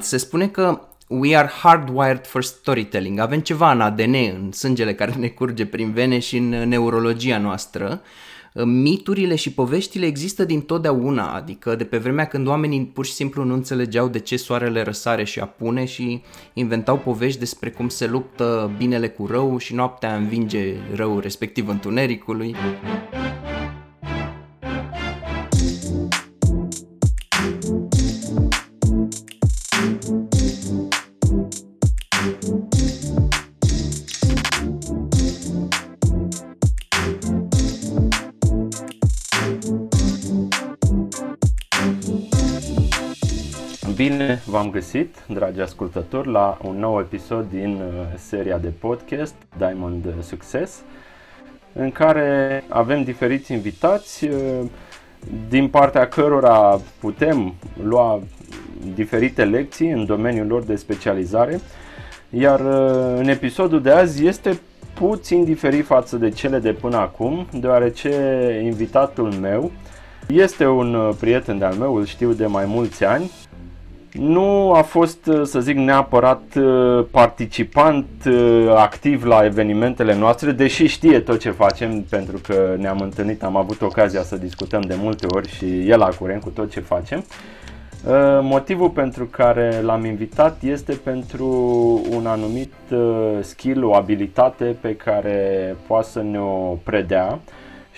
Se spune că we are hardwired for storytelling. Avem ceva în ADN, în sângele care ne curge prin vene și în neurologia noastră. Miturile și poveștile există din totdeauna, adică de pe vremea când oamenii pur și simplu nu înțelegeau de ce soarele răsare și apune și inventau povești despre cum se luptă binele cu rău și noaptea învinge rău respectiv întunericului. Bine v-am găsit, dragi ascultători, la un nou episod din uh, seria de podcast Diamond Success, în care avem diferiți invitați, uh, din partea cărora putem lua diferite lecții în domeniul lor de specializare, iar uh, în episodul de azi este puțin diferit față de cele de până acum, deoarece invitatul meu este un prieten de-al meu, îl știu de mai mulți ani, nu a fost, uh, să zic, neapărat uh, participant uh, activ la evenimentele noastre, deși știe tot ce facem, pentru că ne-am întâlnit, am avut ocazia să discutăm de multe ori și el a curent cu tot ce facem. Motivul pentru care l-am invitat este pentru un anumit skill, o abilitate pe care poate să ne-o predea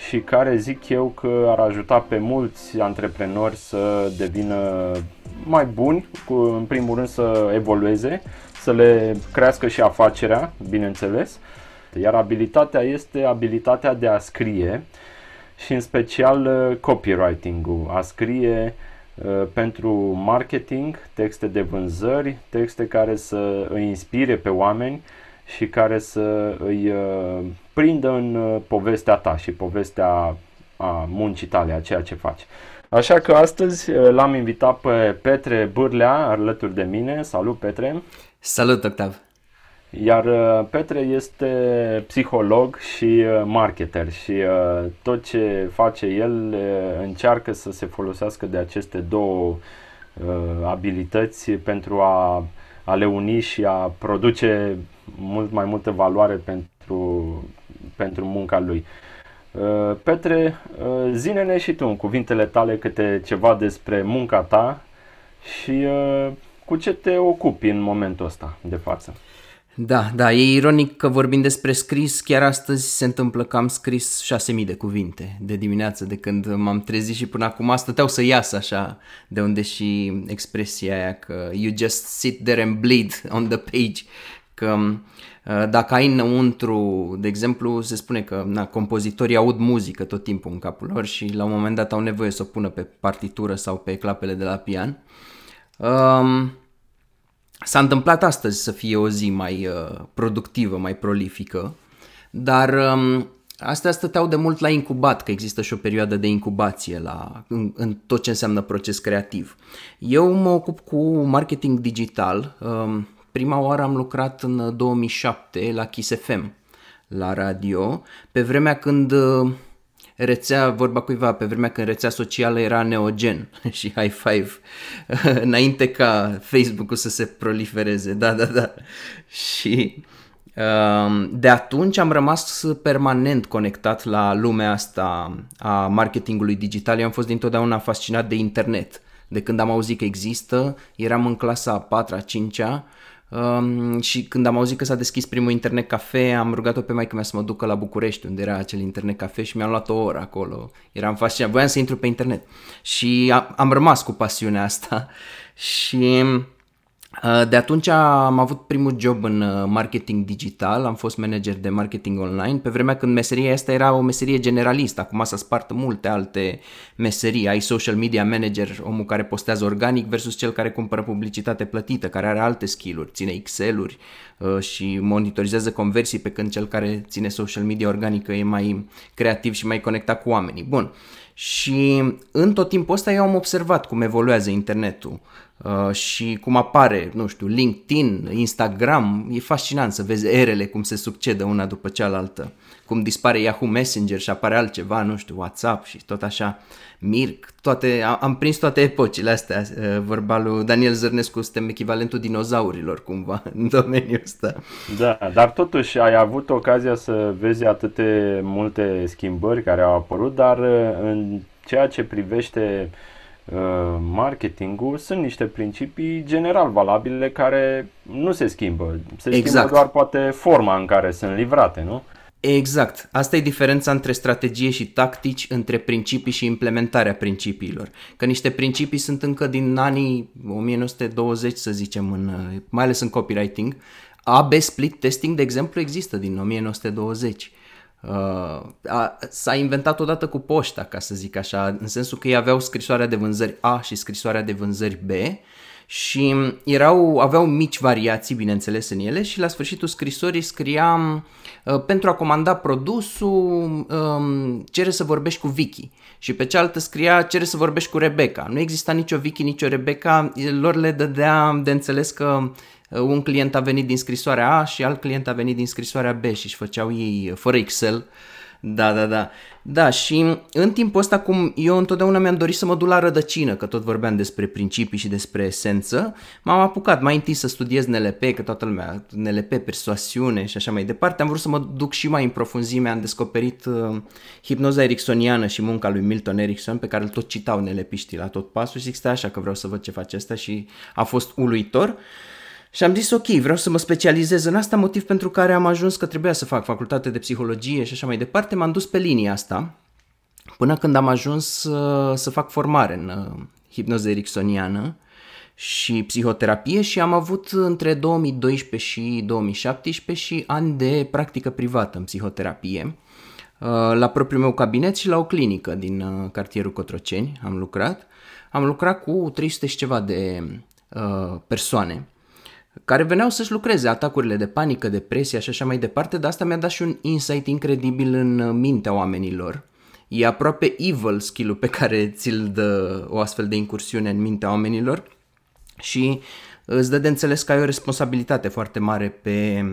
și care zic eu că ar ajuta pe mulți antreprenori să devină mai buni, cu, în primul rând să evolueze, să le crească și afacerea, bineînțeles. Iar abilitatea este abilitatea de a scrie și în special uh, copywriting-ul, a scrie uh, pentru marketing, texte de vânzări, texte care să îi inspire pe oameni și care să îi uh, prindă în povestea ta și povestea a muncii tale, a ceea ce faci. Așa că astăzi uh, l-am invitat pe Petre Bârlea alături de mine. Salut, Petre! Salut, Octav! Iar uh, Petre este psiholog și uh, marketer și tot ce face el încearcă să se folosească de aceste două abilități pentru a, a le uni și a produce mult mai multă valoare pentru, pentru munca lui. Uh, Petre, uh, zine-ne și tu în cuvintele tale câte ceva despre munca ta și uh, cu ce te ocupi în momentul ăsta de față. Da, da, e ironic că vorbim despre scris, chiar astăzi se întâmplă că am scris 6000 de cuvinte de dimineață de când m-am trezit și până acum stăteau să iasă așa, de unde și expresia aia că you just sit there and bleed on the page, că uh, dacă ai înăuntru, de exemplu, se spune că na, compozitorii aud muzică tot timpul în capul lor și la un moment dat au nevoie să o pună pe partitură sau pe clapele de la pian. Um, s-a întâmplat astăzi să fie o zi mai uh, productivă, mai prolifică, dar um, astea stăteau de mult la incubat, că există și o perioadă de incubație la, în, în tot ce înseamnă proces creativ. Eu mă ocup cu marketing digital, um, Prima oară am lucrat în 2007 la Kiss FM, la radio, pe vremea când uh, rețea, vorba cuiva, pe vremea când rețea socială era neogen și high five, înainte ca Facebook-ul să se prolifereze, da, da, da. Și um, de atunci am rămas permanent conectat la lumea asta a marketingului digital. Eu am fost dintotdeauna fascinat de internet. De când am auzit că există, eram în clasa a 4-a, 5-a Um, și când am auzit că s-a deschis primul internet cafe, am rugat-o pe maică mea să mă ducă la București, unde era acel internet cafe și mi-am luat o oră acolo. Eram fascinat, voiam să intru pe internet. Și am, am rămas cu pasiunea asta și Uh, de atunci am avut primul job în uh, marketing digital, am fost manager de marketing online, pe vremea când meseria asta era o meserie generalistă, acum s-a spart multe alte meserii, ai social media manager, omul care postează organic versus cel care cumpără publicitate plătită, care are alte skill-uri, ține Excel-uri uh, și monitorizează conversii, pe când cel care ține social media organică e mai creativ și mai conectat cu oamenii. Bun. Și în tot timpul ăsta eu am observat cum evoluează internetul. Uh, și cum apare, nu știu, LinkedIn, Instagram, e fascinant să vezi erele cum se succedă una după cealaltă, cum dispare Yahoo Messenger și apare altceva, nu știu, WhatsApp și tot așa, Mirc, toate, am prins toate epocile astea, uh, vorba lui Daniel Zărnescu, suntem echivalentul dinozaurilor cumva în domeniul ăsta. Da, dar totuși ai avut ocazia să vezi atâte multe schimbări care au apărut, dar uh, în ceea ce privește uh, Uh, marketingul sunt niște principii general valabile care nu se schimbă. Se exact. schimbă doar poate forma în care sunt livrate, nu? Exact. Asta e diferența între strategie și tactici, între principii și implementarea principiilor. Că niște principii sunt încă din anii 1920, să zicem, în, mai ales în copywriting. AB split testing, de exemplu, există din 1920. Uh, a, s-a inventat odată cu poșta, ca să zic așa, în sensul că ei aveau scrisoarea de vânzări A și scrisoarea de vânzări B și erau, aveau mici variații, bineînțeles, în ele și la sfârșitul scrisorii scriam uh, pentru a comanda produsul, um, cere să vorbești cu Vicky și pe cealaltă scria cere să vorbești cu Rebecca. Nu exista nicio Vicky, nicio Rebecca, lor le dădea de înțeles că Uh, un client a venit din scrisoarea A și alt client a venit din scrisoarea B și își făceau ei uh, fără Excel. Da, da, da. Da, și în timpul ăsta, cum eu întotdeauna mi-am dorit să mă duc la rădăcină, că tot vorbeam despre principii și despre esență, m-am apucat mai întâi să studiez NLP, că toată lumea, NLP, persoasiune și așa mai departe. Am vrut să mă duc și mai în profunzime, am descoperit uh, hipnoza ericksoniană și munca lui Milton Erickson, pe care îl tot citau NLP-știi la tot pasul și zic, stai așa că vreau să văd ce face asta și a fost uluitor. Uh, și am zis, ok, vreau să mă specializez în asta, motiv pentru care am ajuns că trebuia să fac facultate de psihologie și așa mai departe. M-am dus pe linia asta până când am ajuns uh, să fac formare în uh, hipnoză ericksoniană și psihoterapie și am avut între 2012 și 2017 și ani de practică privată în psihoterapie uh, la propriul meu cabinet și la o clinică din uh, cartierul Cotroceni am lucrat. Am lucrat cu 300 și ceva de uh, persoane care veneau să-și lucreze atacurile de panică, depresia și așa mai departe, dar asta mi-a dat și un insight incredibil în mintea oamenilor. E aproape evil skill-ul pe care ți-l dă o astfel de incursiune în mintea oamenilor și îți dă de înțeles că ai o responsabilitate foarte mare pe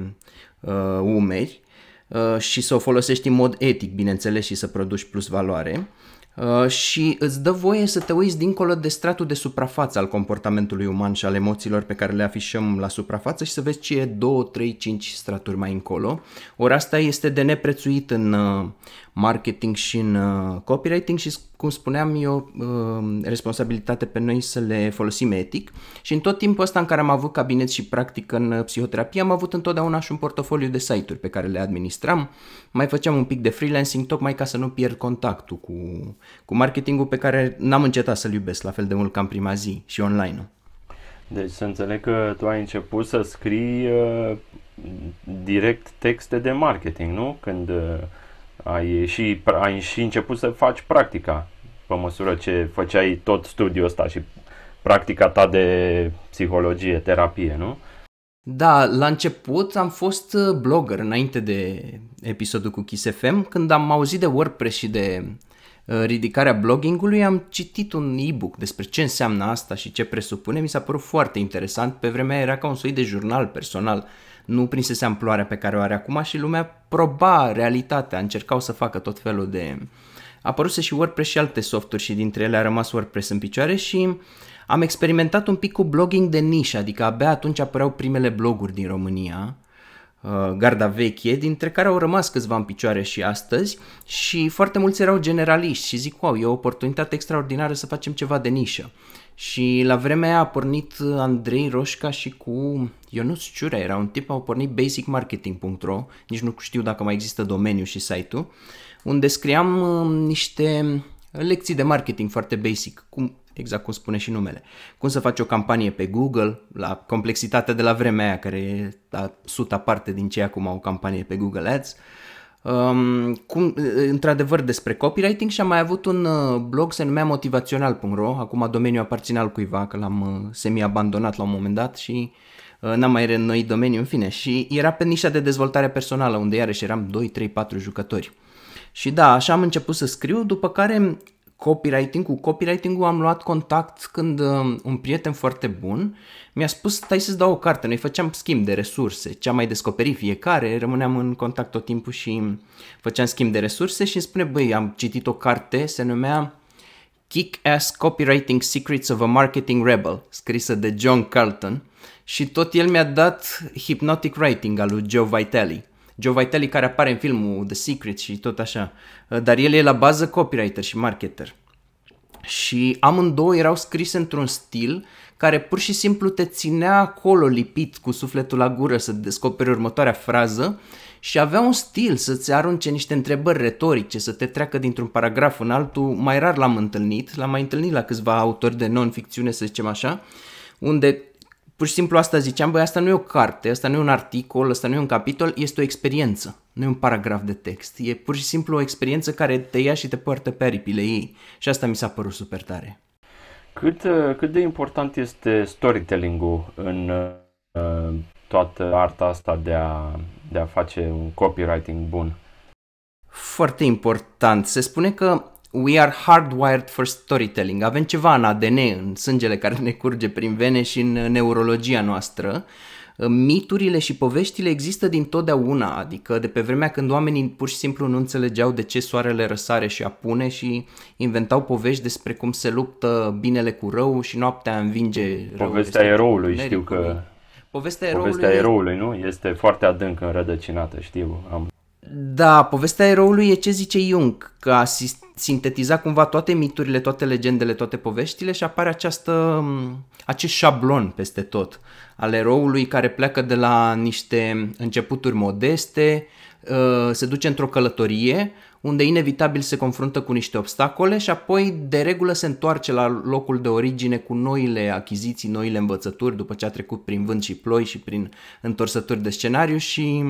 uh, umeri uh, și să o folosești în mod etic, bineînțeles, și să produci plus valoare. Uh, și îți dă voie să te uiți dincolo de stratul de suprafață al comportamentului uman și al emoțiilor pe care le afișăm la suprafață și să vezi ce e 2, 3, 5 straturi mai încolo. Ori asta este de neprețuit în uh, marketing și în uh, copywriting și, cum spuneam, e o uh, responsabilitate pe noi să le folosim etic și în tot timpul ăsta în care am avut cabinet și practic în uh, psihoterapie am avut întotdeauna și un portofoliu de site-uri pe care le administram, mai făceam un pic de freelancing tocmai ca să nu pierd contactul cu, cu marketingul pe care n-am încetat să-l iubesc la fel de mult ca în prima zi și online-ul. Deci să înțeleg că tu ai început să scrii uh, direct texte de marketing, nu? Când uh, ai și, ai și început să faci practica pe măsură ce făceai tot studiul ăsta și practica ta de psihologie, terapie, nu? Da, la început am fost uh, blogger înainte de episodul cu Kiss FM. Când am auzit de WordPress și de uh, ridicarea bloggingului, am citit un e-book despre ce înseamnă asta și ce presupune. Mi s-a părut foarte interesant. Pe vremea era ca un soi de jurnal personal nu prinsese amploarea pe care o are acum și lumea proba realitatea, încercau să facă tot felul de... A apăruse și WordPress și alte softuri și dintre ele a rămas WordPress în picioare și am experimentat un pic cu blogging de nișă, adică abia atunci apăreau primele bloguri din România, uh, garda veche, dintre care au rămas câțiva în picioare și astăzi și foarte mulți erau generaliști și zic, wow, e o oportunitate extraordinară să facem ceva de nișă. Și la vremea aia a pornit Andrei Roșca și cu Ionuț Ciurea, era un tip, au pornit basicmarketing.ro, nici nu știu dacă mai există domeniu și site-ul, unde scriam uh, niște lecții de marketing foarte basic, cum, exact cum spune și numele. Cum să faci o campanie pe Google, la complexitatea de la vremea aia, care e la suta parte din ce acum o campanie pe Google Ads, uh, Um, cum, într-adevăr despre copywriting și am mai avut un uh, blog se numea motivațional.ro, acum domeniul aparține al cuiva, că l-am uh, semi-abandonat la un moment dat și uh, n-am mai reînnoit domeniul, în fine. Și era pe nișa de dezvoltare personală, unde iarăși eram 2, 3, 4 jucători. Și da, așa am început să scriu, după care copywriting. Cu copywriting-ul am luat contact când uh, un prieten foarte bun mi-a spus, stai să-ți dau o carte. Noi făceam schimb de resurse, ce am mai descoperit fiecare, rămâneam în contact tot timpul și făceam schimb de resurse și îmi spune, băi, am citit o carte, se numea Kick-Ass Copywriting Secrets of a Marketing Rebel, scrisă de John Carlton și tot el mi-a dat Hypnotic Writing al lui Joe Vitale. Joe Vitale care apare în filmul The Secret și tot așa, dar el e la bază copywriter și marketer. Și amândouă erau scrise într-un stil care pur și simplu te ținea acolo lipit cu sufletul la gură să descoperi următoarea frază și avea un stil să-ți arunce niște întrebări retorice, să te treacă dintr-un paragraf în altul. Mai rar l-am întâlnit, l-am mai întâlnit la câțiva autori de non-ficțiune, să zicem așa, unde pur și simplu asta ziceam, băi, asta nu e o carte, asta nu e un articol, asta nu e un capitol, este o experiență, nu e un paragraf de text. E pur și simplu o experiență care te ia și te poartă pe aripile ei. Și asta mi s-a părut super tare. Cât, cât de important este storytelling-ul în uh, toată arta asta de a, de a face un copywriting bun? Foarte important. Se spune că we are hardwired for storytelling. Avem ceva în ADN, în sângele care ne curge prin vene și în neurologia noastră. Miturile și poveștile există din totdeauna, adică de pe vremea când oamenii pur și simplu nu înțelegeau de ce soarele răsare și apune și inventau povești despre cum se luptă binele cu rău și noaptea învinge răul. Povestea eroului, știu că Povestea eroului... Povestea eroului, nu? Este foarte adânc înrădăcinată, știu. Am... Da, povestea eroului e ce zice Jung, că a sintetizat cumva toate miturile, toate legendele, toate poveștile și apare această, acest șablon peste tot al eroului care pleacă de la niște începuturi modeste, uh, se duce într-o călătorie unde inevitabil se confruntă cu niște obstacole și apoi de regulă se întoarce la locul de origine cu noile achiziții, noile învățături după ce a trecut prin vânt și ploi și prin întorsături de scenariu și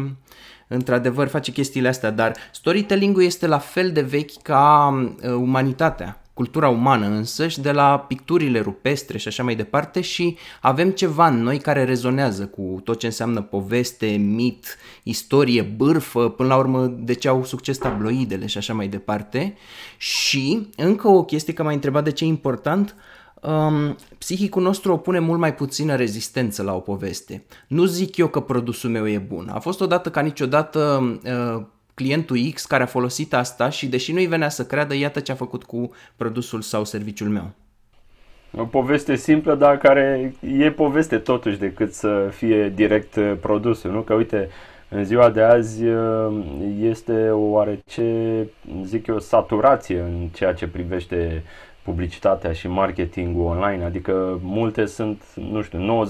într-adevăr face chestiile astea, dar storytelling-ul este la fel de vechi ca uh, umanitatea cultura umană însăși, de la picturile rupestre și așa mai departe și avem ceva în noi care rezonează cu tot ce înseamnă poveste, mit, istorie, bârfă, până la urmă de ce au succes tabloidele și așa mai departe. Și încă o chestie că m-ai întrebat de ce e important, um, psihicul nostru opune mult mai puțină rezistență la o poveste. Nu zic eu că produsul meu e bun. A fost odată ca niciodată uh, clientul X care a folosit asta și deși nu-i venea să creadă, iată ce a făcut cu produsul sau serviciul meu. O poveste simplă, dar care e poveste totuși decât să fie direct uh, produsul, nu? Că uite, în ziua de azi uh, este oarece, zic eu, saturație în ceea ce privește publicitatea și marketingul online, adică multe sunt, nu știu,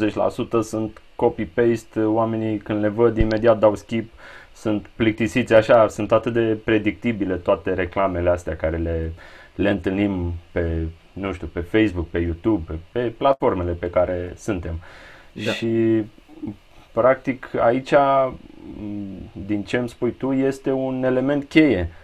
90% sunt copy-paste, oamenii când le văd imediat dau skip, sunt plictisiți așa, sunt atât de predictibile toate reclamele astea care le, le întâlnim pe, nu știu, pe Facebook, pe YouTube, pe, pe platformele pe care suntem. Da. Și practic aici, din ce îmi spui tu, este un element cheie uh,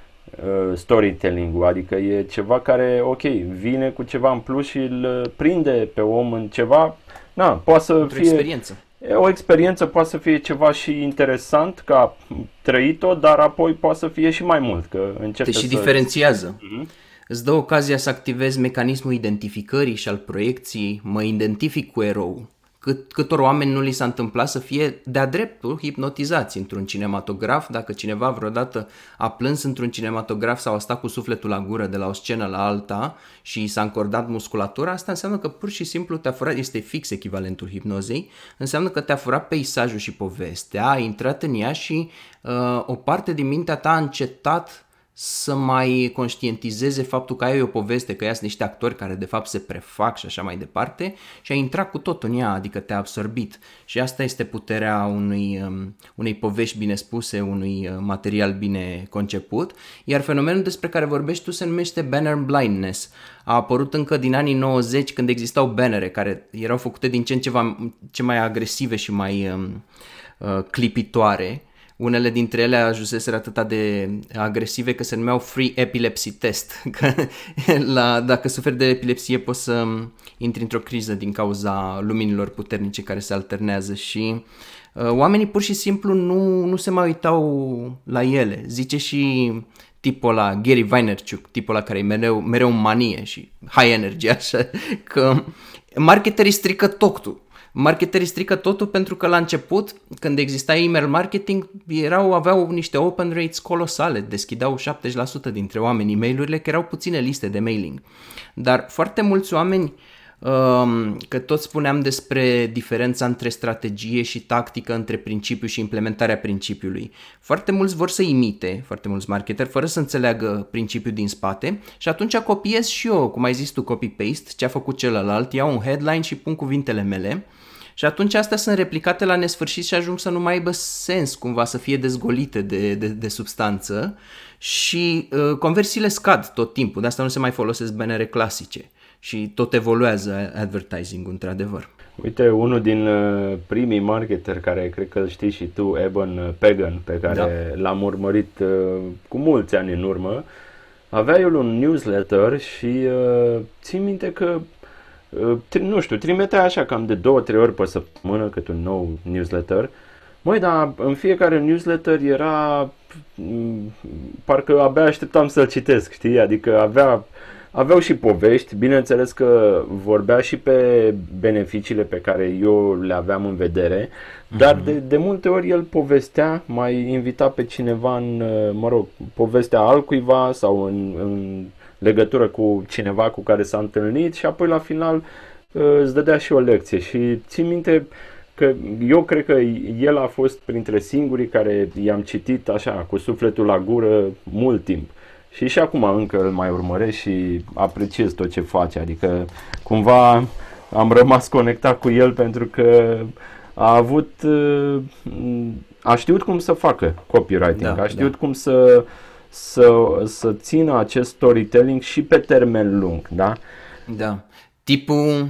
storytelling-ul, adică e ceva care, ok, vine cu ceva în plus și îl prinde pe om în ceva, na, poate să Într-o fie... experiență o experiență poate să fie ceva și interesant ca trăit-o, dar apoi poate să fie și mai mult. Că începe Te și să... diferențiază. Uh-huh. Îți dă ocazia să activezi mecanismul identificării și al proiecției, mă identific cu erou cât, câtor oameni nu li s-a întâmplat să fie de-a dreptul hipnotizați într-un cinematograf. Dacă cineva vreodată a plâns într-un cinematograf sau a stat cu sufletul la gură de la o scenă la alta și s-a încordat musculatura, asta înseamnă că pur și simplu te-a furat, este fix echivalentul hipnozei, înseamnă că te-a furat peisajul și povestea, a intrat în ea și uh, o parte din mintea ta a încetat să mai conștientizeze faptul că ai o poveste, că ea sunt niște actori care de fapt se prefac și așa mai departe și a intrat cu tot în ea, adică te-a absorbit. Și asta este puterea unui, um, unei povești bine spuse, unui uh, material bine conceput. Iar fenomenul despre care vorbești tu se numește banner blindness. A apărut încă din anii 90 când existau bannere care erau făcute din ce în ceva, ce mai agresive și mai um, uh, clipitoare unele dintre ele ajunseseră atât de agresive că se numeau Free Epilepsy Test. Că la, dacă suferi de epilepsie poți să intri într-o criză din cauza luminilor puternice care se alternează și uh, oamenii pur și simplu nu, nu se mai uitau la ele. Zice și tipul la Gary Vaynerchuk, tipul la care e mereu, mereu în manie și high energy, așa, că marketerii strică totul. Marketerii strică totul pentru că la început, când exista email marketing, erau, aveau niște open rates colosale, deschideau 70% dintre oameni e-mailurile, că erau puține liste de mailing. Dar foarte mulți oameni uh, că tot spuneam despre diferența între strategie și tactică, între principiu și implementarea principiului. Foarte mulți vor să imite, foarte mulți marketeri, fără să înțeleagă principiul din spate și atunci copiez și eu, cum ai zis tu, copy-paste, ce a făcut celălalt, iau un headline și pun cuvintele mele și atunci astea sunt replicate la nesfârșit și ajung să nu mai aibă sens cumva să fie dezgolite de, de, de substanță și uh, conversiile scad tot timpul, de asta nu se mai folosesc banere clasice și tot evoluează advertising într-adevăr. Uite, unul din uh, primii marketeri care cred că știi și tu, Evan Pagan, pe care da. l-am urmărit uh, cu mulți ani în urmă, avea el un newsletter și uh, țin minte că uh, nu știu, trimitea așa cam de două, trei ori pe săptămână cât un nou newsletter. Măi, dar în fiecare newsletter era mm, parcă abia așteptam să-l citesc, știi? Adică avea Aveau și povești, bineînțeles că vorbea și pe beneficiile pe care eu le aveam în vedere, dar uh-huh. de, de multe ori el povestea, mai invita pe cineva în, mă rog, povestea altcuiva sau în, în legătură cu cineva cu care s-a întâlnit și apoi la final uh, îți dădea și o lecție și țin minte că eu cred că el a fost printre singurii care i-am citit așa cu sufletul la gură mult timp. Și și acum încă îl mai urmăresc și apreciez tot ce face. Adică cumva am rămas conectat cu el pentru că a avut a știut cum să facă copywriting, da, a știut da. cum să, să, să țină acest storytelling și pe termen lung, da? Da. Tipul,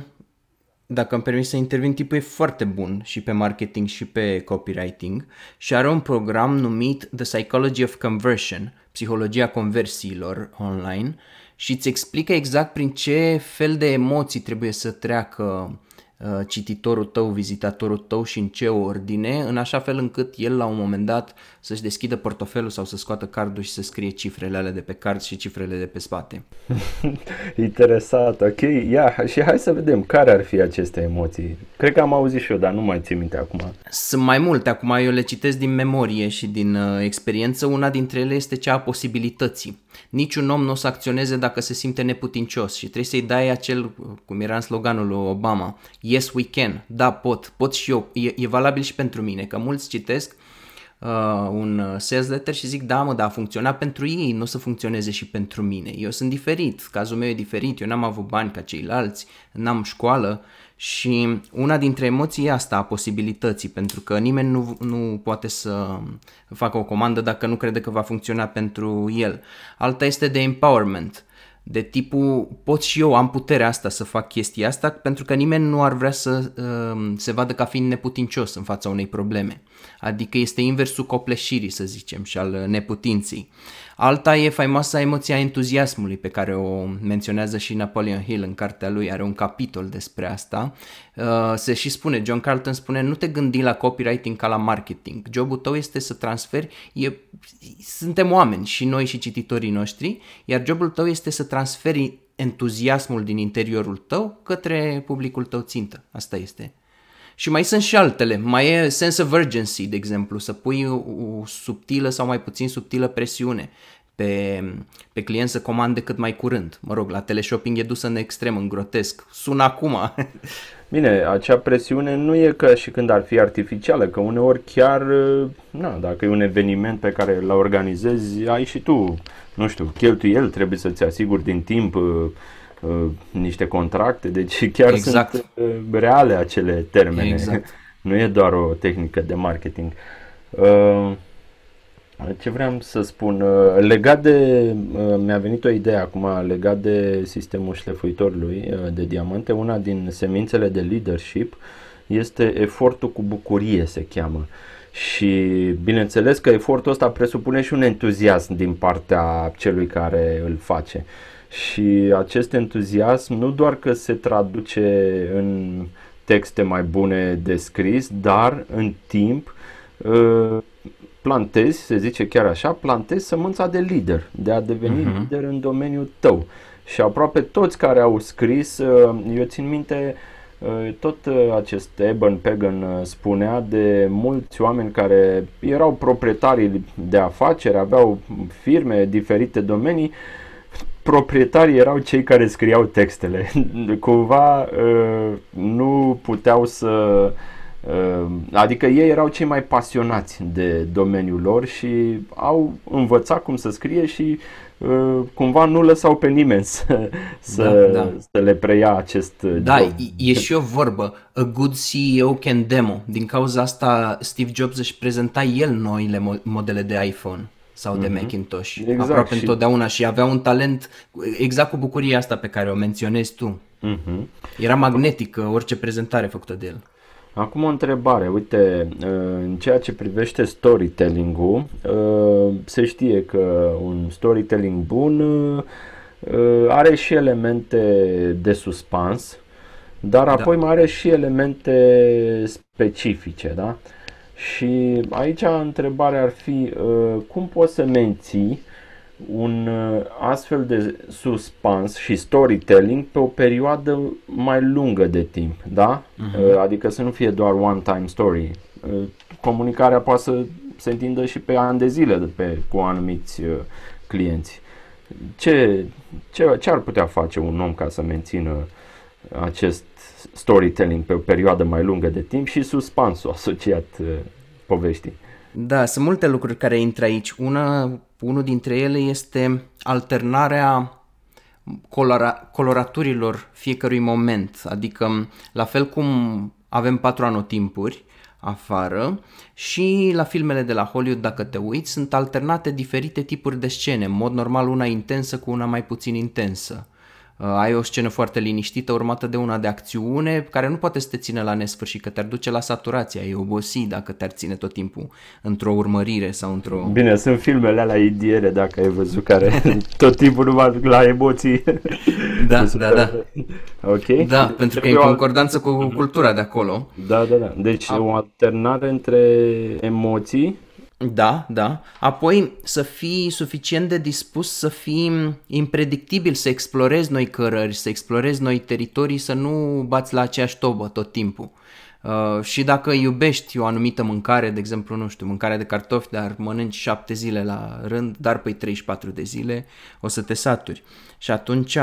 dacă îmi permis să intervin, tipul e foarte bun și pe marketing și pe copywriting și are un program numit The Psychology of Conversion, psihologia conversiilor online și îți explică exact prin ce fel de emoții trebuie să treacă Uh, cititorul tău, vizitatorul tău și în ce ordine, în așa fel încât el la un moment dat să-și deschidă portofelul sau să scoată cardul și să scrie cifrele alea de pe card și cifrele de pe spate. Interesant, ok. Ia, și hai să vedem care ar fi aceste emoții. Cred că am auzit și eu, dar nu mai țin minte acum. Sunt mai multe, acum eu le citesc din memorie și din uh, experiență. Una dintre ele este cea a posibilității. Niciun om nu o să acționeze dacă se simte neputincios și trebuie să-i dai acel, cum era în sloganul lui Obama, yes we can, da pot, pot și eu, e, e valabil și pentru mine, că mulți citesc uh, un sales letter și zic da mă, da, a funcționat pentru ei, nu o să funcționeze și pentru mine. Eu sunt diferit, cazul meu e diferit, eu n-am avut bani ca ceilalți, n-am școală și una dintre emoții e asta a posibilității, pentru că nimeni nu, nu poate să facă o comandă dacă nu crede că va funcționa pentru el. Alta este de empowerment de tipul pot și eu, am puterea asta să fac chestia asta pentru că nimeni nu ar vrea să uh, se vadă ca fiind neputincios în fața unei probleme. Adică este inversul copleșirii, să zicem, și al neputinței. Alta e faimoasa emoția entuziasmului pe care o menționează și Napoleon Hill în cartea lui, are un capitol despre asta. Uh, se și spune, John Carlton spune, nu te gândi la copywriting ca la marketing. Jobul tău este să transferi, e, suntem oameni și noi și cititorii noștri, iar jobul tău este să transferi entuziasmul din interiorul tău către publicul tău țintă. Asta este. Și mai sunt și altele. Mai e sense of urgency, de exemplu, să pui o, o subtilă sau mai puțin subtilă presiune pe, pe client să comande cât mai curând. Mă rog, la teleshopping e dusă în extrem, în grotesc. Sună acum. Bine, acea presiune nu e ca și când ar fi artificială, că uneori chiar, na, dacă e un eveniment pe care îl organizezi, ai și tu, nu știu, cheltuieli, trebuie să-ți asiguri din timp uh, niște contracte, deci chiar exact. sunt uh, reale acele termene. Exact. Nu e doar o tehnică de marketing. Uh, ce vreau să spun? Uh, legat de, uh, mi-a venit o idee acum, legat de sistemul șlefuitorului uh, de diamante, una din semințele de leadership este efortul cu bucurie, se cheamă. Și bineînțeles că efortul ăsta presupune și un entuziasm din partea celui care îl face. Și acest entuziasm nu doar că se traduce în texte mai bune de scris, dar în timp plantezi, se zice chiar așa, plantezi sămânța de lider, de a deveni uh-huh. lider în domeniul tău. Și aproape toți care au scris, uh, eu țin minte, uh, tot acest Eben Pagan spunea de mulți oameni care erau proprietari de afaceri, aveau firme, diferite domenii, proprietarii erau cei care scriau textele. Cumva nu puteau să Ehm, adică ei erau cei mai pasionați de domeniul lor și au învățat cum să scrie și ehm, cumva nu lăsau pe nimeni să, să, da, da. să le preia acest Da, job. e și o vorbă, a good CEO can demo. Din cauza asta Steve Jobs își prezenta el noile modele de iPhone sau de mm-hmm. Macintosh, exact, aproape și... întotdeauna și avea un talent exact cu bucuria asta pe care o menționezi tu. Mm-hmm. Era magnetică orice prezentare făcută de el. Acum o întrebare, uite, uh, în ceea ce privește storytelling-ul, uh, se știe că un storytelling bun uh, are și elemente de suspans, dar da. apoi mai are și elemente specifice, da? Și aici întrebarea ar fi cum poți să menții un uh, astfel de suspans și storytelling pe o perioadă mai lungă de timp, da? Uh-huh. Adică să nu fie doar one-time story. Uh, comunicarea poate să se întindă și pe ani de zile de pe, cu anumiți uh, clienți. Ce, ce, ce ar putea face un om ca să mențină acest storytelling pe o perioadă mai lungă de timp și suspansul asociat poveștii? Da, sunt multe lucruri care intră aici. Una, unul dintre ele este alternarea colora, coloraturilor fiecărui moment. Adică, la fel cum avem patru anotimpuri afară și la filmele de la Hollywood, dacă te uiți, sunt alternate diferite tipuri de scene. În mod normal, una intensă cu una mai puțin intensă. Uh, ai o scenă foarte liniștită urmată de una de acțiune care nu poate să te ține la nesfârșit, că te-ar duce la saturație, ai obosi dacă te-ar ține tot timpul într-o urmărire sau într-o... Bine, sunt filmele alea idiere, dacă ai văzut, care tot timpul numai la emoții. Da, da, da. Ok. Da, pentru că e în concordanță cu cultura de acolo. Da, da, da. Deci A... o alternare între emoții da, da. Apoi să fii suficient de dispus să fii impredictibil, să explorezi noi cărări, să explorezi noi teritorii, să nu bați la aceeași tobă tot timpul. Uh, și dacă iubești o anumită mâncare, de exemplu, nu știu, mâncarea de cartofi, dar mănânci 7 zile la rând, dar pe 34 de zile o să te saturi. Și atunci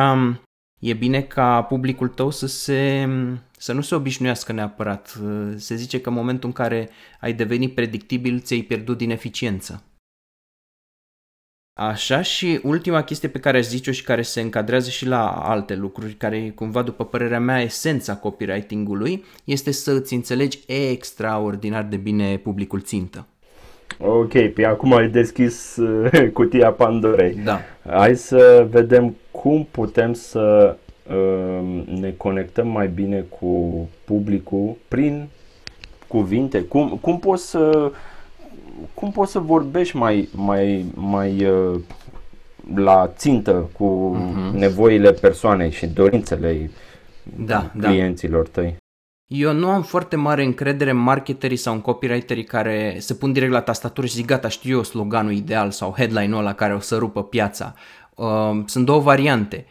e bine ca publicul tău să, se, să nu se obișnuiască neapărat. Se zice că în momentul în care ai devenit predictibil, ți-ai pierdut din eficiență. Așa și ultima chestie pe care aș zice-o și care se încadrează și la alte lucruri, care e cumva, după părerea mea, esența copywriting-ului, este să îți înțelegi extraordinar de bine publicul țintă. Ok, pe acum ai deschis uh, cutia Pandorei. Da. Hai să vedem cum putem să uh, ne conectăm mai bine cu publicul prin cuvinte. Cum, cum poți să cum poți să vorbești mai, mai, mai uh, la țintă cu uh-huh. nevoile persoanei și dorințele da, da. clienților da. tăi? Eu nu am foarte mare încredere în marketerii sau în copywriterii care se pun direct la tastatură și zic gata, știu eu sloganul ideal sau headline-ul ăla care o să rupă piața. Uh, sunt două variante.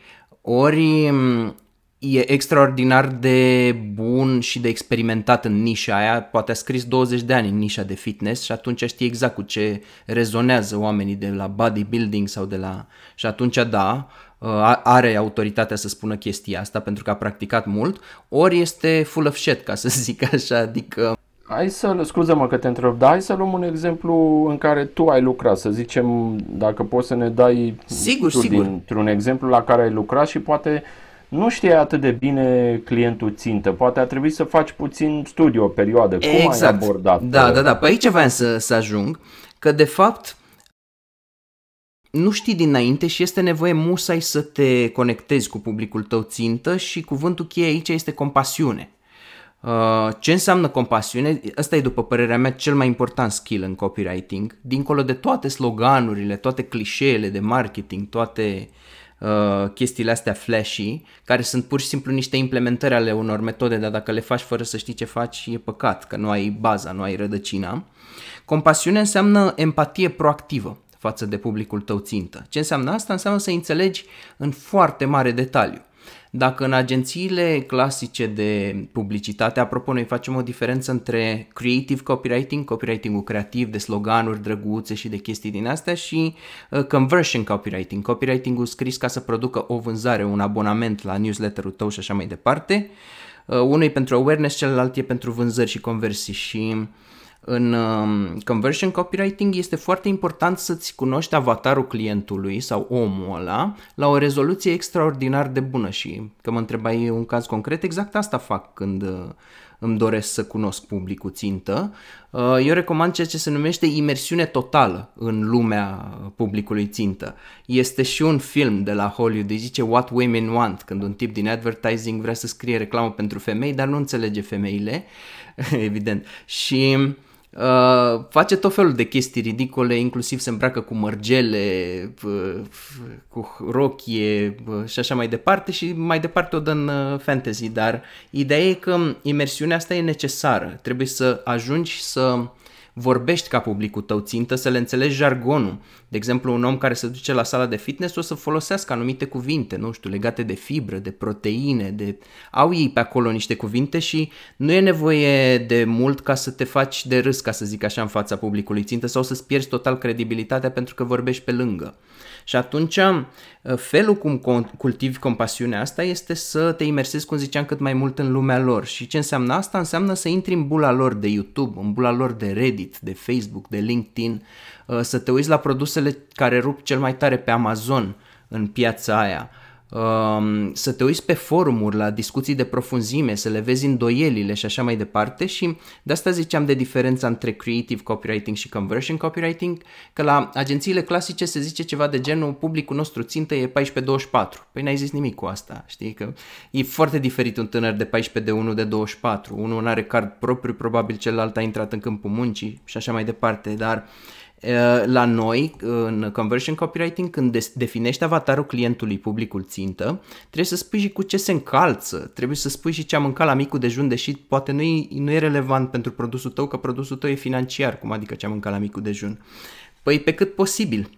Ori mm, e extraordinar de bun și de experimentat în nișa aia, poate a scris 20 de ani în nișa de fitness și atunci știe exact cu ce rezonează oamenii de la bodybuilding sau de la... Și atunci da, uh, are autoritatea să spună chestia asta pentru că a practicat mult, ori este full of shit, ca să zic așa, adică Hai să, scuză-mă că te întreb, dar hai să luăm un exemplu în care tu ai lucrat, să zicem, dacă poți să ne dai sigur, tu sigur. dintr-un exemplu la care ai lucrat și poate nu știe atât de bine clientul țintă, poate a trebuit să faci puțin studiu o perioadă. Exact. Cum ai exact. abordat? Da, da, da, pe aici vreau să, să ajung, că de fapt nu știi dinainte și este nevoie musai să te conectezi cu publicul tău țintă și cuvântul cheie aici este compasiune. Uh, ce înseamnă compasiune? Ăsta e, după părerea mea, cel mai important skill în copywriting. Dincolo de toate sloganurile, toate clișeele de marketing, toate uh, chestiile astea flashy, care sunt pur și simplu niște implementări ale unor metode, dar dacă le faci fără să știi ce faci, e păcat, că nu ai baza, nu ai rădăcina. Compasiune înseamnă empatie proactivă față de publicul tău țintă. Ce înseamnă asta? Înseamnă să înțelegi în foarte mare detaliu. Dacă în agențiile clasice de publicitate, apropo, noi facem o diferență între creative copywriting, copywriting-ul creativ de sloganuri drăguțe și de chestii din astea și uh, conversion copywriting, copywriting-ul scris ca să producă o vânzare, un abonament la newsletterul tău și așa mai departe. Uh, unul e pentru awareness, celălalt e pentru vânzări și conversii și uh, în um, conversion copywriting este foarte important să-ți cunoști avatarul clientului sau omul ăla la o rezoluție extraordinar de bună și că mă întrebai un caz concret, exact asta fac când uh, îmi doresc să cunosc publicul țintă. Uh, eu recomand ceea ce se numește imersiune totală în lumea publicului țintă. Este și un film de la Hollywood, îi zice What Women Want, când un tip din advertising vrea să scrie reclamă pentru femei, dar nu înțelege femeile, evident. Și Uh, face tot felul de chestii ridicole, inclusiv se îmbracă cu mărgele, uh, cu rochie uh, și așa mai departe și mai departe o dă în uh, fantasy, dar ideea e că imersiunea asta e necesară. Trebuie să ajungi să vorbești ca publicul tău țintă, să le înțelegi jargonul. De exemplu, un om care se duce la sala de fitness o să folosească anumite cuvinte, nu știu, legate de fibră, de proteine, de... au ei pe acolo niște cuvinte și nu e nevoie de mult ca să te faci de râs, ca să zic așa, în fața publicului țintă sau să-ți pierzi total credibilitatea pentru că vorbești pe lângă. Și atunci, uh, felul cum cultivi compasiunea asta este să te imersezi, cum ziceam, cât mai mult în lumea lor. Și ce înseamnă asta? Înseamnă să intri în bula lor de YouTube, în bula lor de Reddit, de Facebook, de LinkedIn, uh, să te uiți la produsele care rup cel mai tare pe Amazon în piața aia, Um, să te uiți pe forumuri la discuții de profunzime, să le vezi îndoielile și așa mai departe și de asta ziceam de diferența între creative copywriting și conversion copywriting, că la agențiile clasice se zice ceva de genul publicul nostru țintă e 14-24. Păi n-ai zis nimic cu asta, știi? Că e foarte diferit un tânăr de 14 de 1 de 24. Unul nu are card propriu, probabil celălalt a intrat în câmpul muncii și așa mai departe, dar uh, Eh, la noi, în conversion copywriting, când definești avatarul clientului, publicul țintă, trebuie să spui și cu ce se încalță, trebuie să spui și ce am mâncat la micul dejun, deși poate nu e, nu e relevant pentru produsul tău, că produsul tău e financiar, cum adică ce am mâncat la micul dejun. Păi pe cât posibil.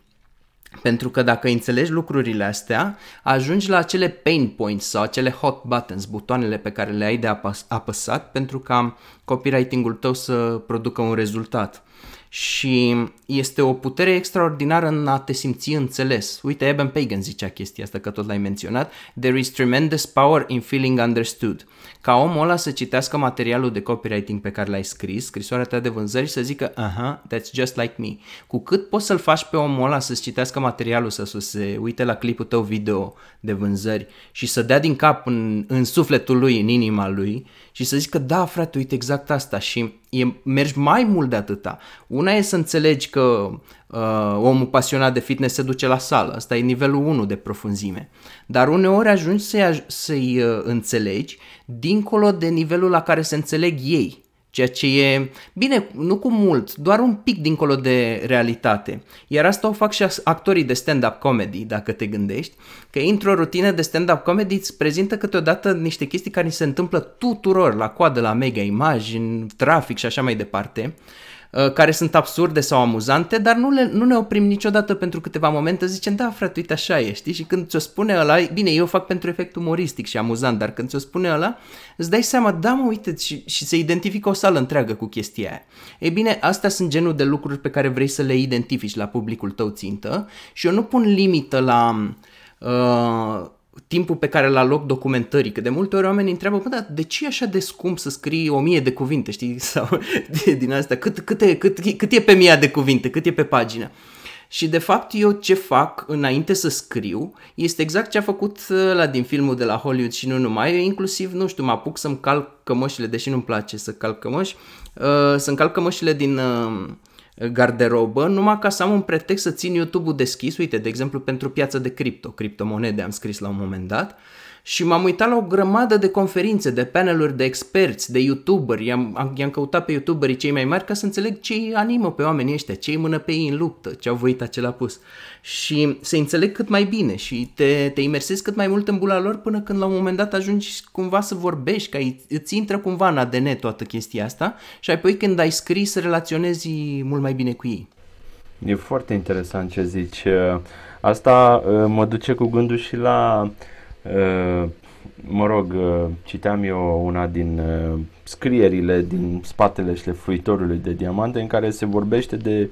Pentru că dacă înțelegi lucrurile astea, ajungi la acele pain points sau acele hot buttons, butoanele pe care le ai de apăsat pentru ca copywriting-ul tău să producă un rezultat și este o putere extraordinară în a te simți înțeles. Uite, Eben Pagan zicea chestia asta, că tot l-ai menționat. There is tremendous power in feeling understood. Ca omul ăla să citească materialul de copywriting pe care l-ai scris, scrisoarea ta de vânzări și să zică, aha, that's just like me. Cu cât poți să-l faci pe omul ăla să-ți citească materialul, să, să se uite la clipul tău video de vânzări și să dea din cap în, în sufletul lui, în inima lui și să zică, da, frate, uite exact asta și e, mergi mai mult de atâta. Una e să înțelegi că uh, omul pasionat de fitness se duce la sală, asta e nivelul 1 de profunzime, dar uneori ajungi să-i, să-i uh, înțelegi dincolo de nivelul la care se înțeleg ei. Ceea ce e, bine, nu cu mult, doar un pic dincolo de realitate. Iar asta o fac și actorii de stand-up comedy, dacă te gândești, că într-o rutină de stand-up comedy îți prezintă câteodată niște chestii care se întâmplă tuturor, la coadă, la mega imagi, în trafic și așa mai departe. Uh, care sunt absurde sau amuzante, dar nu, le, nu ne oprim niciodată pentru câteva momente, zicem, da, frate, uite, așa e, știi? Și când ți-o spune ăla, bine, eu fac pentru efect umoristic și amuzant, dar când ți-o spune ăla, îți dai seama, da, mă, uite, și, și se identifică o sală întreagă cu chestia aia. Ei bine, astea sunt genul de lucruri pe care vrei să le identifici la publicul tău țintă și eu nu pun limită la... Uh, timpul pe care îl aloc documentării, că de multe ori oamenii întreabă, bă, dar de ce e așa de scump să scrii o mie de cuvinte, știi, sau din asta, cât, cât, e, cât, cât e pe mia de cuvinte, cât e pe pagină. Și de fapt eu ce fac înainte să scriu este exact ce a făcut uh, la din filmul de la Hollywood și nu numai, eu inclusiv, nu știu, mă apuc să-mi calc cămășile, deși nu-mi place să calc cămăși, uh, să-mi calc cămășile din uh, garderobă, numai ca să am un pretext să țin YouTube-ul deschis, uite, de exemplu, pentru piața de cripto, criptomonede am scris la un moment dat, și m-am uitat la o grămadă de conferințe, de paneluri de experți, de youtuberi. I-am, i-am căutat pe youtuberii cei mai mari ca să înțeleg ce îi animă pe oamenii ăștia, ce îi mână pe ei în luptă, ce au voit acela pus. Și să înțeleg cât mai bine și te, te imersezi cât mai mult în bula lor până când la un moment dat ajungi cumva să vorbești, că îți intră cumva în ADN toată chestia asta și apoi când ai scris să relaționezi mult mai bine cu ei. E foarte interesant ce zici. Asta uh, mă duce cu gândul și la Uh, mă rog, uh, citeam eu una din uh, scrierile din spatele șlefuitorului de diamante în care se vorbește de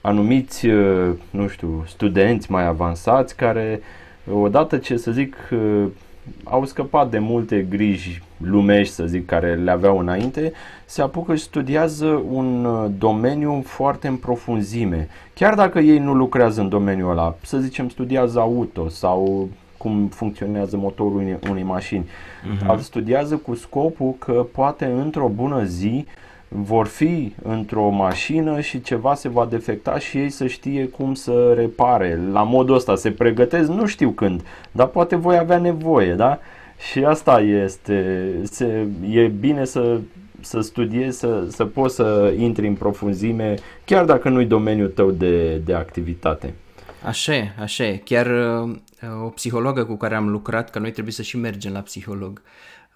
anumiți, nu știu, studenți mai avansați care odată ce, să zic, au scăpat de multe griji lumești, să zic, care le aveau înainte, se apucă și studiază un domeniu foarte în profunzime. Chiar dacă ei nu lucrează în domeniul ăla, să zicem, studiază auto sau cum funcționează motorul unei, unei mașini. Uh-huh. Îl studiază cu scopul că poate într-o bună zi vor fi într-o mașină și ceva se va defecta și ei să știe cum să repare. La modul ăsta se pregătesc, nu știu când, dar poate voi avea nevoie, da? Și asta este, se, e bine să, să studiezi, să, să poți să intri în profunzime, chiar dacă nu-i domeniul tău de, de activitate. Așa e, așa e. Chiar uh, o psihologă cu care am lucrat, că noi trebuie să și mergem la psiholog,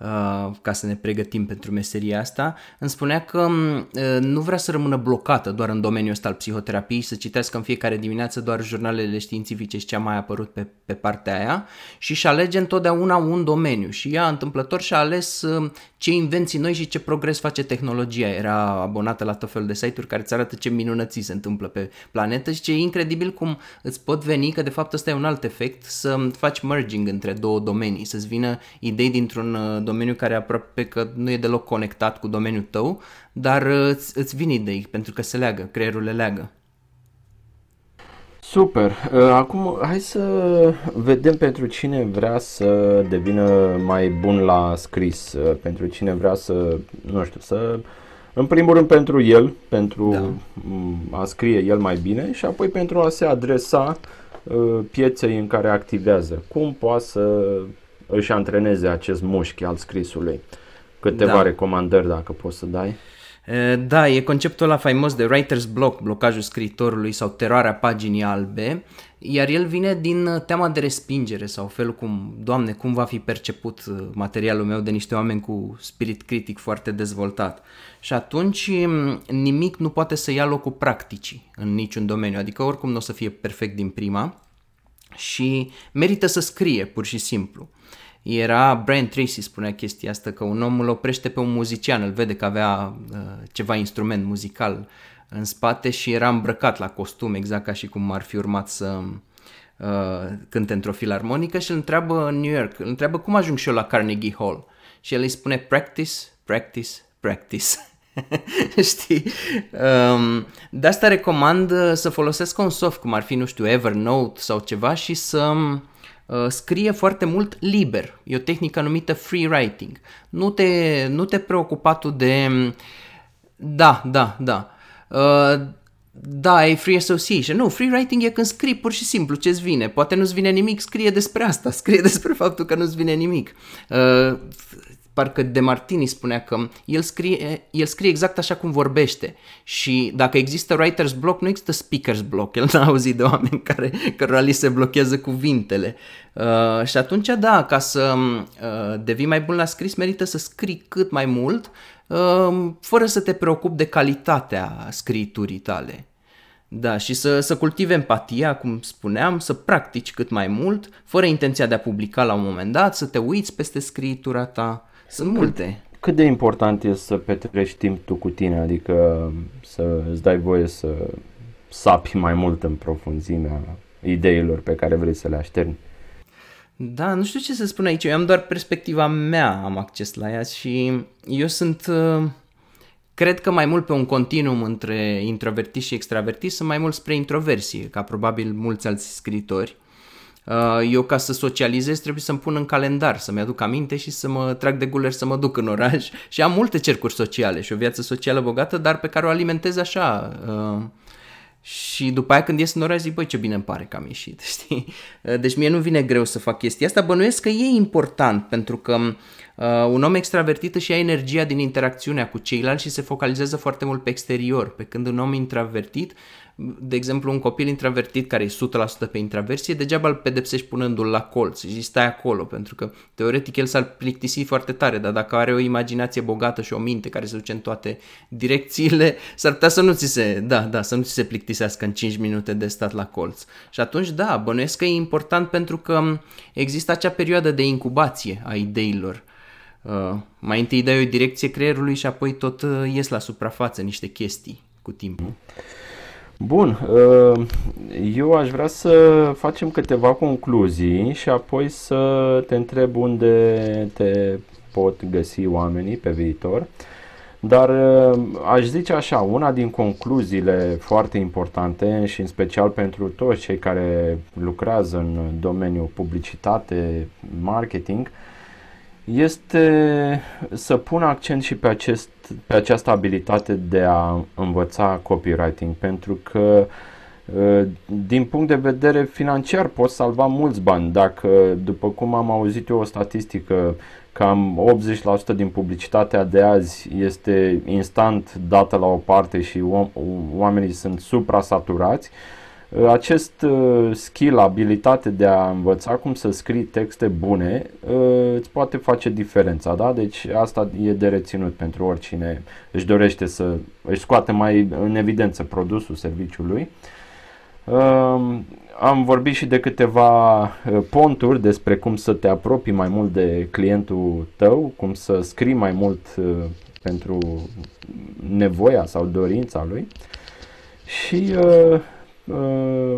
Uh, ca să ne pregătim pentru meseria asta, îmi spunea că uh, nu vrea să rămână blocată doar în domeniul ăsta al psihoterapiei, să citească în fiecare dimineață doar jurnalele științifice și ce a mai apărut pe, pe partea aia și și alege întotdeauna un domeniu și ea întâmplător și-a ales uh, ce invenții noi și ce progres face tehnologia. Era abonată la tot felul de site-uri care îți arată ce minunății se întâmplă pe planetă și ce e incredibil cum îți pot veni, că de fapt ăsta e un alt efect, să faci merging între două domenii, să-ți vină idei dintr-un domeniu care aproape că nu e deloc conectat cu domeniul tău, dar uh, îți, îți vin idei pentru că se leagă, creierul le leagă. Super. Uh, acum hai să vedem pentru cine vrea să devină mai bun la scris, uh, pentru cine vrea să, nu știu, să în primul rând pentru el, pentru da. a scrie el mai bine și apoi pentru a se adresa pieței în care activează. Cum poate să își antreneze acest mușchi al scrisului. Câteva da. recomandări dacă poți să dai. Da, e conceptul ăla faimos de writer's block, blocajul scriitorului sau teroarea paginii albe, iar el vine din teama de respingere sau felul cum, doamne, cum va fi perceput materialul meu de niște oameni cu spirit critic foarte dezvoltat. Și atunci nimic nu poate să ia locul practicii în niciun domeniu, adică oricum nu o să fie perfect din prima și merită să scrie pur și simplu. Era Brian Tracy spunea chestia asta, că un om îl oprește pe un muzician, îl vede că avea uh, ceva instrument muzical în spate și era îmbrăcat la costum, exact ca și cum ar fi urmat să uh, cânte într-o filarmonică și îl întreabă în New York, îl întreabă cum ajung și eu la Carnegie Hall. Și el îi spune practice, practice, practice. Știi? Um, de asta recomand uh, să folosesc un soft cum ar fi, nu știu, Evernote sau ceva și să Uh, scrie foarte mult liber. E o tehnică numită free writing. Nu te, nu te preocupa tu de... Da, da, da. Uh, da, e free association. Nu, free writing e când scrii pur și simplu ce-ți vine. Poate nu-ți vine nimic, scrie despre asta, scrie despre faptul că nu-ți vine nimic. Uh, parcă De Martini spunea că el scrie, el scrie exact așa cum vorbește și dacă există writer's block, nu există speaker's block. El n-a auzit de oameni care, cărora li se blochează cuvintele. Uh, și atunci, da, ca să uh, devii mai bun la scris, merită să scrii cât mai mult, uh, fără să te preocupi de calitatea scriturii tale. Da, și să, să cultive empatia, cum spuneam, să practici cât mai mult, fără intenția de a publica la un moment dat, să te uiți peste scritura ta, sunt multe. Cât de important e să petrești timp tu cu tine, adică să îți dai voie să sapi mai mult în profunzimea ideilor pe care vrei să le așterni? Da, nu știu ce să spun aici, eu am doar perspectiva mea, am acces la ea și eu sunt, uh, cred că mai mult pe un continuum între introvertiți și extravertiți, sunt mai mult spre introversie, ca probabil mulți alți scritori. Uh, eu ca să socializez trebuie să-mi pun în calendar, să-mi aduc aminte și să mă trag de guler să mă duc în oraș și am multe cercuri sociale și o viață socială bogată, dar pe care o alimentez așa, uh, și după aia când ies în oraș zic, băi, ce bine îmi pare că am ieșit, știi? Deci mie nu vine greu să fac chestia asta, bănuiesc că e important pentru că uh, un om extravertit își ia energia din interacțiunea cu ceilalți și se focalizează foarte mult pe exterior, pe când un om introvertit de exemplu, un copil intravertit care e 100% pe intraversie, degeaba îl pedepsești punându-l la colț și stai acolo, pentru că teoretic el s-ar plictisi foarte tare, dar dacă are o imaginație bogată și o minte care se duce în toate direcțiile, s-ar putea să nu ți se, da, da, să nu ți se plictisească în 5 minute de stat la colț. Și atunci, da, bănuiesc că e important pentru că există acea perioadă de incubație a ideilor. Uh, mai întâi dai o direcție creierului și apoi tot uh, ies la suprafață niște chestii cu timpul. Bun, uh, eu aș vrea să facem câteva concluzii și apoi să te întreb unde te pot găsi oamenii pe viitor. Dar uh, aș zice așa, una din concluziile foarte importante și în special pentru toți cei care lucrează în domeniul publicitate, marketing, este să pun accent și pe, acest, pe această abilitate de a învăța copywriting, pentru că ă, din punct de vedere financiar poți salva mulți bani. Dacă, după cum am auzit eu o statistică, cam 80% din publicitatea de azi este instant dată la o parte și oamenii sunt supra-saturați, Uh, acest uh, skill, abilitate de a învăța cum să scrii texte bune, uh, îți poate face diferența, da? Deci asta e de reținut pentru oricine își dorește să își scoate mai în evidență produsul serviciului. Um, am vorbit și de câteva ponturi despre cum să te apropii mai mult de clientul tău, cum să scrii mai mult pentru nevoia sau dorința lui. Și uh, uh,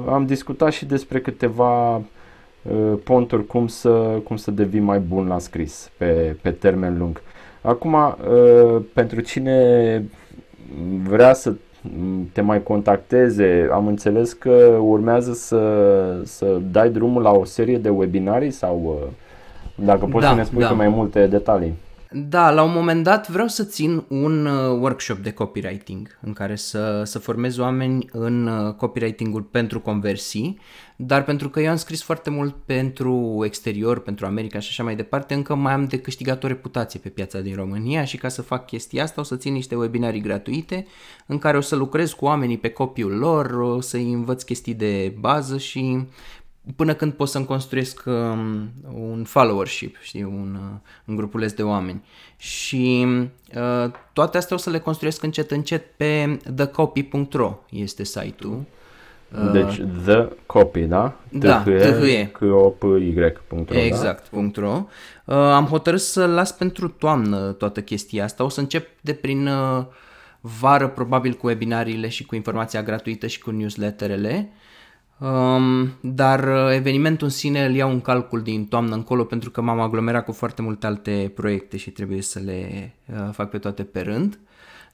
am discutat și despre câteva uh, ponturi cum să, cum să devii mai bun la scris pe, pe termen lung. Acum, uh, pentru cine vrea să te mai contacteze, am înțeles că urmează să, să dai drumul la o serie de webinarii sau uh, dacă poți da, să ne spui da. mai multe detalii. Da, la un moment dat vreau să țin un uh, workshop de copywriting în care să, să formez oameni în uh, copywriting-ul pentru conversii, dar pentru că eu am scris foarte mult pentru exterior, pentru America și așa mai departe, încă mai am de câștigat o reputație pe piața din România și ca să fac chestia asta o să țin niște webinarii gratuite în care o să lucrez cu oamenii pe copiul lor, o să-i învăț chestii de bază și până când pot să-mi construiesc um, un followership, știi, un, uh, un grupuleț de oameni. Și uh, toate astea o să le construiesc încet încet pe thecopy.ro este site-ul. Uh, deci the copy, da? Da, t h o p y da? Exact, da? .ro. Uh, am hotărât să las pentru toamnă toată chestia asta. O să încep de prin uh, vară probabil cu webinariile și cu informația gratuită și cu newsletterele Um, dar uh, evenimentul în sine îl iau în calcul din toamnă încolo pentru că m-am aglomerat cu foarte multe alte proiecte și trebuie să le uh, fac pe toate pe rând.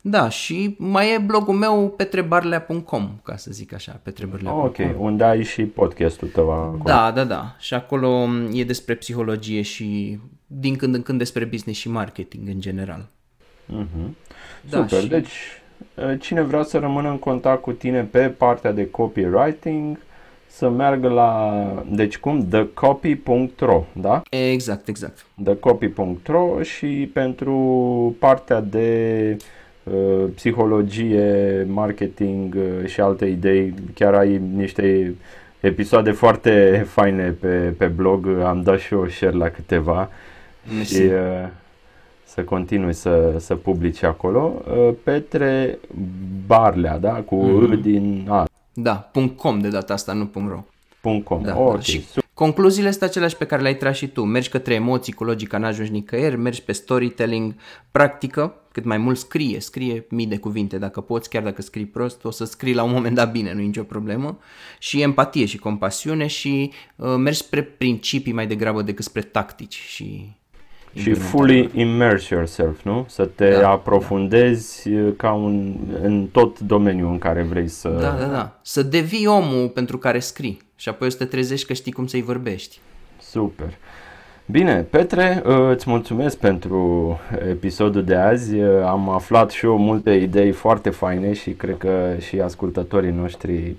Da, și mai e blogul meu petrebarlea.com, ca să zic așa, petrebarlea.com. Ok, unde ai și podcastul tău acolo. Da, da, da. Și acolo um, e despre psihologie și din când în când despre business și marketing în general. Uh-huh. Da, Super, și... deci uh, cine vrea să rămână în contact cu tine pe partea de copywriting, să meargă la, deci cum, thecopy.ro, da? Exact, exact. thecopy.ro și pentru partea de uh, psihologie, marketing uh, și alte idei, chiar ai niște episoade foarte faine pe, pe blog, am dat și eu share la câteva Mersi. și uh, să continui să, să publici acolo. Uh, Petre Barlea, da? Cu mm-hmm. din A, da, .com de data asta, nu .ro. .com, da, ok. Și concluziile sunt aceleași pe care le-ai tras și tu. Mergi către emoții cu logica, n-ajungi nicăieri, mergi pe storytelling, practică, cât mai mult scrie, scrie mii de cuvinte dacă poți, chiar dacă scrii prost, o să scrii la un moment dat bine, nu e nicio problemă. Și empatie și compasiune și uh, mergi spre principii mai degrabă decât spre tactici și și fully immerse yourself, nu? Să te da, aprofundezi da. ca un, în tot domeniul în care vrei să... Da, da, da. Să devii omul pentru care scrii și apoi o să te trezești că știi cum să-i vorbești. Super. Bine, Petre, uh, îți mulțumesc pentru episodul de azi. Uh, am aflat și eu multe idei foarte faine și cred că și ascultătorii noștri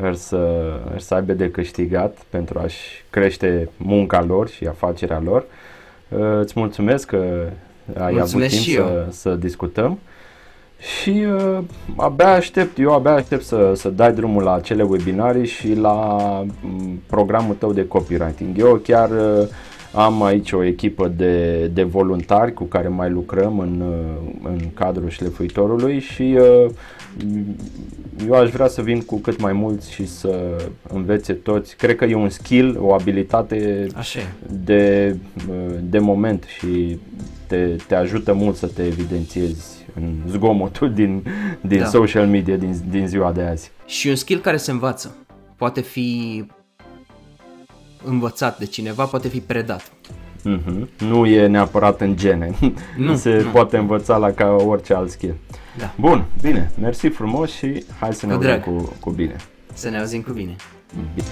ar să, ar să aibă de câștigat pentru a-și crește munca lor și afacerea lor. Uh, îți mulțumesc că ai mulțumesc avut timp să, să discutăm. Și uh, abia aștept, eu abia aștept să, să dai drumul la acele webinarii și la m, programul tău de copywriting. Eu chiar uh, am aici o echipă de, de voluntari cu care mai lucrăm în, în cadrul șlefuitorului și uh, eu aș vrea să vin cu cât mai mulți și să învețe toți. Cred că e un skill, o abilitate Așa. De, de moment și te, te ajută mult să te evidențiezi în zgomotul din, din da. social media din, din ziua de azi. Și un skill care se învață. Poate fi învățat de cineva, poate fi predat. Mm-hmm. Nu e neapărat în gene. Nu, Se nu. poate învăța la ca orice alt skill. Da. Bun, bine. Mersi frumos și hai să ne auzim cu, cu bine. Să ne auzim cu bine. Bine.